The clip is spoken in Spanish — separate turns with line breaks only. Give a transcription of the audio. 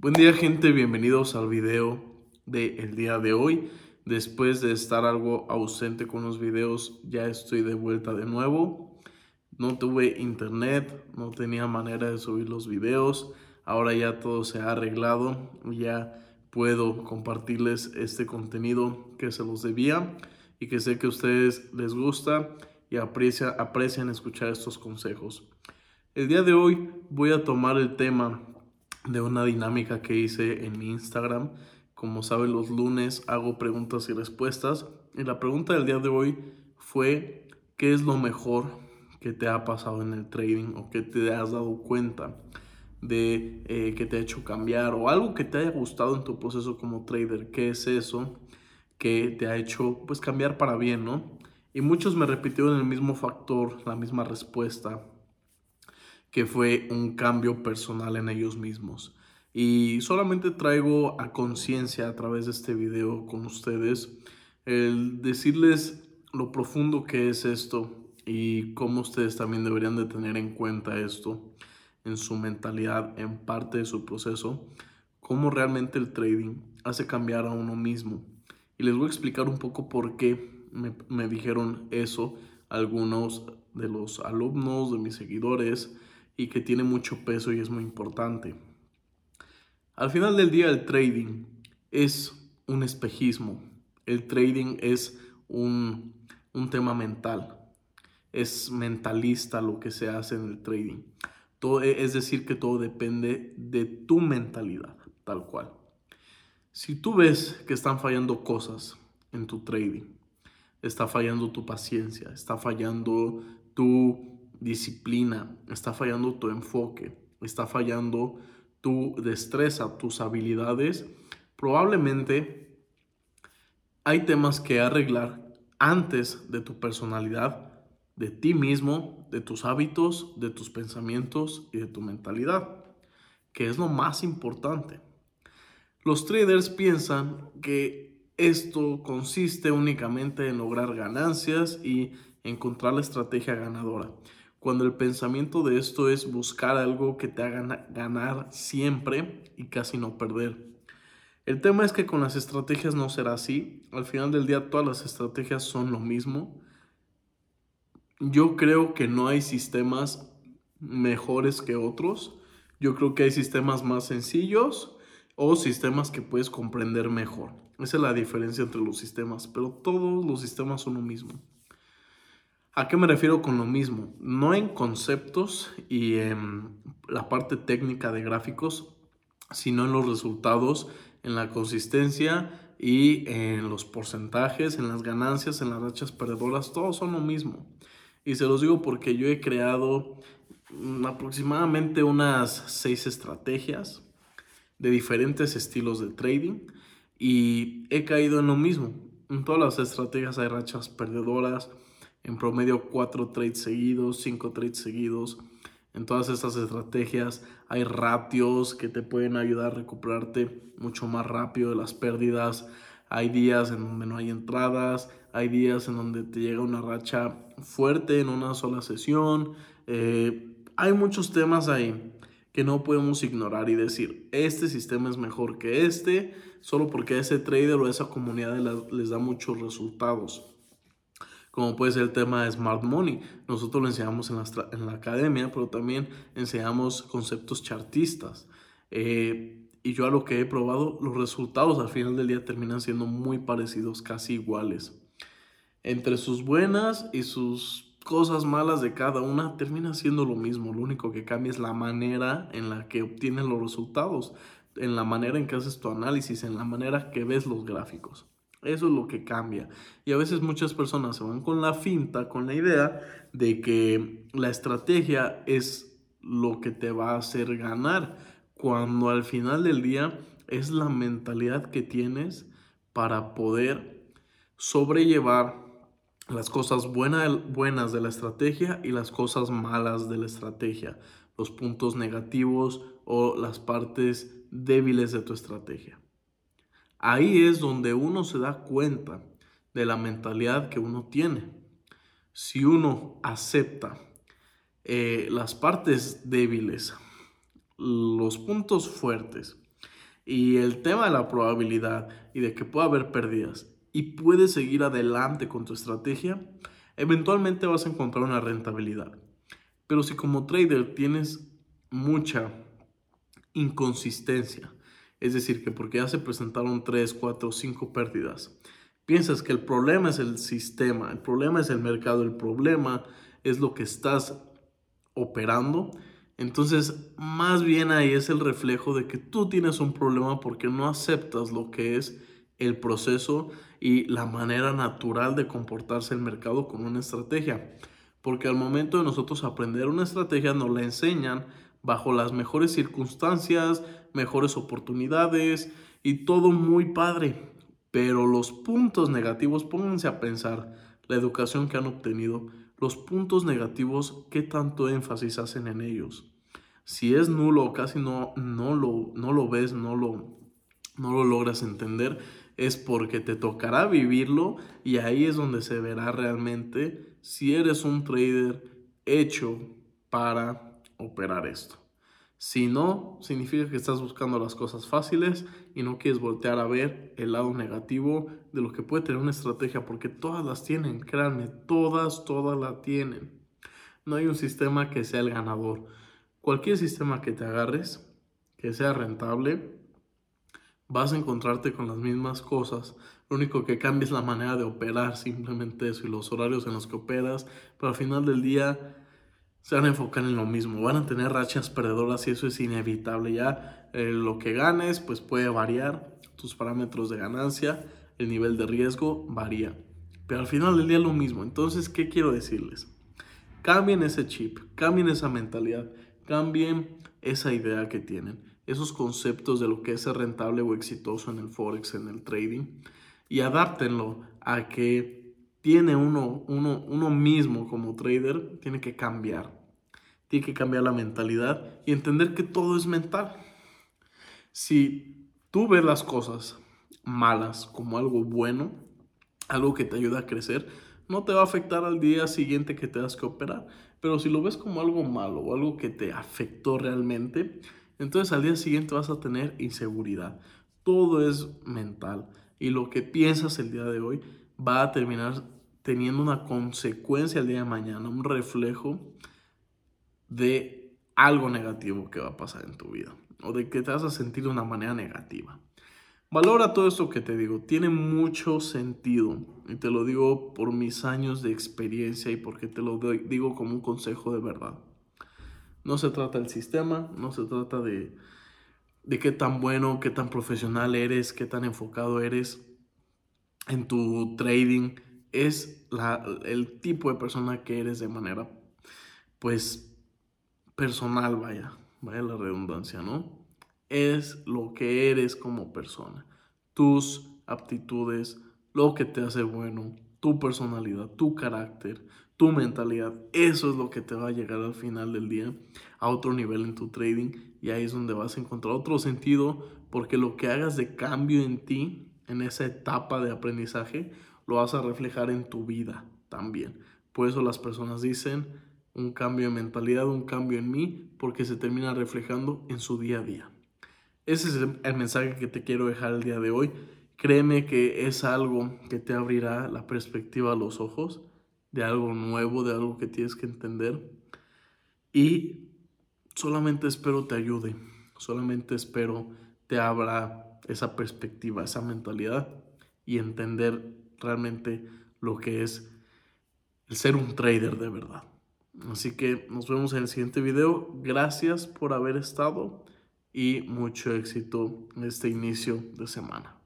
Buen día gente, bienvenidos al video del día de hoy. Después de estar algo ausente con los videos, ya estoy de vuelta de nuevo. No tuve internet, no tenía manera de subir los videos. Ahora ya todo se ha arreglado, ya puedo compartirles este contenido que se los debía y que sé que a ustedes les gusta y aprecia, aprecian escuchar estos consejos. El día de hoy voy a tomar el tema de una dinámica que hice en mi Instagram. Como saben, los lunes hago preguntas y respuestas. Y la pregunta del día de hoy fue, ¿qué es lo mejor que te ha pasado en el trading o que te has dado cuenta de eh, que te ha hecho cambiar o algo que te haya gustado en tu proceso como trader? ¿Qué es eso que te ha hecho pues cambiar para bien, no? Y muchos me repitieron el mismo factor, la misma respuesta que fue un cambio personal en ellos mismos. Y solamente traigo a conciencia a través de este video con ustedes el decirles lo profundo que es esto y cómo ustedes también deberían de tener en cuenta esto en su mentalidad, en parte de su proceso, cómo realmente el trading hace cambiar a uno mismo. Y les voy a explicar un poco por qué me, me dijeron eso algunos de los alumnos, de mis seguidores, y que tiene mucho peso y es muy importante. Al final del día el trading es un espejismo. El trading es un, tema mental. Es mentalista lo que se hace en el trading. Todo, e, es decir, que todo depende de tu mentalidad, tal cual. Si tú ves que están fallando cosas en tu trading, está fallando tu paciencia, está fallando tu disciplina, está fallando tu enfoque, está fallando tu destreza, tus habilidades, probablemente hay temas que arreglar antes de tu personalidad, de ti mismo, de tus hábitos, de tus pensamientos y de tu mentalidad, que es lo más importante. Los traders piensan que esto consiste únicamente en lograr ganancias y encontrar la estrategia ganadora cuando el pensamiento de esto es buscar algo que te haga ganar siempre y casi no perder. El tema es que con las estrategias no será así. Al final del día todas las estrategias son lo mismo. Yo creo que no hay sistemas mejores que otros. Yo creo que hay sistemas más sencillos o sistemas que puedes comprender mejor. Esa es la diferencia entre los sistemas, pero todos los sistemas son lo mismo. ¿A qué me refiero con lo mismo? No en conceptos y en la parte técnica de gráficos, sino en los resultados, en la consistencia y en los porcentajes, en las ganancias, en las rachas perdedoras, todos son lo mismo. Y se los digo porque yo he creado aproximadamente unas seis estrategias de diferentes estilos de trading y he caído en lo mismo. En todas las estrategias hay rachas perdedoras, en promedio cuatro trades seguidos, cinco trades seguidos. En todas estas estrategias hay ratios que te pueden ayudar a recuperarte mucho más rápido de las pérdidas. Hay días en donde no hay entradas, hay días en donde te llega una racha fuerte en una sola sesión. Eh, hay muchos temas ahí que no podemos ignorar y decir, este sistema es mejor que este, solo porque a ese trader o a esa comunidad les da muchos resultados como puede ser el tema de Smart Money. Nosotros lo enseñamos en la, academia, pero también enseñamos conceptos chartistas. Eh, y yo a lo que he probado, los resultados al final del día terminan siendo muy parecidos, casi iguales. Entre sus buenas y sus cosas malas de cada una, termina siendo lo mismo. Lo único que cambia es la manera en la que obtienes los resultados, en la manera en que haces tu análisis, en la manera que ves los gráficos. Eso es lo que cambia. Y a veces muchas personas se van con la finta, con la idea de que la estrategia es lo que te va a hacer ganar, cuando al final del día es la mentalidad que tienes para poder sobrellevar las cosas buenas de la estrategia y las cosas malas de la estrategia, los puntos negativos o las partes débiles de tu estrategia. Ahí es donde uno se da cuenta de la mentalidad que uno tiene. Si uno acepta eh, las partes débiles, los puntos fuertes y el tema de la probabilidad y de que pueda haber pérdidas y puedes seguir adelante con tu estrategia, eventualmente vas a encontrar una rentabilidad. Pero si como trader tienes mucha inconsistencia, es decir, que porque ya se presentaron 3, 4, 5 pérdidas, piensas que el problema es el sistema, el problema es el mercado, el problema es lo que estás operando, entonces más bien ahí es el reflejo de que tú tienes un problema porque no aceptas lo que es el proceso y la manera natural de comportarse el mercado con una estrategia. Porque al momento de nosotros aprender una estrategia nos la enseñan bajo las mejores circunstancias, mejores oportunidades y todo muy padre. Pero los puntos negativos, pónganse a pensar la educación que han obtenido, los puntos negativos, qué tanto énfasis hacen en ellos. Si es nulo o casi no, no, lo, no lo ves, no lo, no lo logras entender, es porque te tocará vivirlo y ahí es donde se verá realmente si eres un trader hecho para operar esto. Si no, significa que estás buscando las cosas fáciles y no quieres voltear a ver el lado negativo de lo que puede tener una estrategia, porque todas las tienen, créanme, todas, todas la tienen. No hay un sistema que sea el ganador. Cualquier sistema que te agarres, que sea rentable, vas a encontrarte con las mismas cosas. Lo único que cambia es la manera de operar, simplemente eso, y los horarios en los que operas, pero al final del día se van a enfocar en lo mismo. Van a tener rachas perdedoras y eso es inevitable. Ya eh, lo que ganes, pues puede variar, tus parámetros de ganancia, el nivel de riesgo varía. Pero al final del día lo mismo. Entonces, ¿qué quiero decirles? Cambien ese chip, cambien esa mentalidad, cambien esa idea que tienen esos conceptos de lo que es ser rentable o exitoso en el forex, en el trading, y adáptenlo a que tiene uno, uno, uno mismo como trader, tiene que cambiar. Tiene que cambiar la mentalidad y entender que todo es mental. Si tú ves las cosas malas como algo bueno, algo que te ayuda a crecer, no te va a afectar al día siguiente que tengas que operar. Pero si lo ves como algo malo o algo que te afectó realmente, entonces al día siguiente vas a tener inseguridad. Todo es mental y lo que piensas el día de hoy va a terminar teniendo una consecuencia el día de mañana, un reflejo de algo negativo que va a pasar en tu vida o de que te vas a sentir de una manera negativa. Valora todo esto que te digo, tiene mucho sentido y te lo digo por mis años de experiencia y porque te lo digo como un consejo de verdad. No se trata del sistema, no se trata de, de qué tan bueno, qué tan profesional eres, qué tan enfocado eres en tu trading. Es el tipo de persona que eres de manera, pues, personal, vaya, vaya la redundancia, ¿no? Es lo que eres como persona, tus aptitudes, lo que te hace bueno, tu personalidad, tu carácter, tu mentalidad. Eso es lo que te va a llegar al final del día a otro nivel en tu trading y ahí es donde vas a encontrar otro sentido porque lo que hagas de cambio en ti, en esa etapa de aprendizaje, lo vas a reflejar en tu vida también. Por eso las personas dicen un cambio de mentalidad, un cambio en mí, porque se termina reflejando en su día a día. Ese es el mensaje que te quiero dejar el día de hoy. Créeme que es algo que te abrirá la perspectiva a los ojos de algo nuevo, de algo que tienes que entender. Y solamente espero te ayude, solamente espero te abra esa perspectiva, esa mentalidad y entender realmente lo que es ser un trader de verdad. Así que nos vemos en el siguiente video. Gracias por haber estado y mucho éxito en este inicio de semana.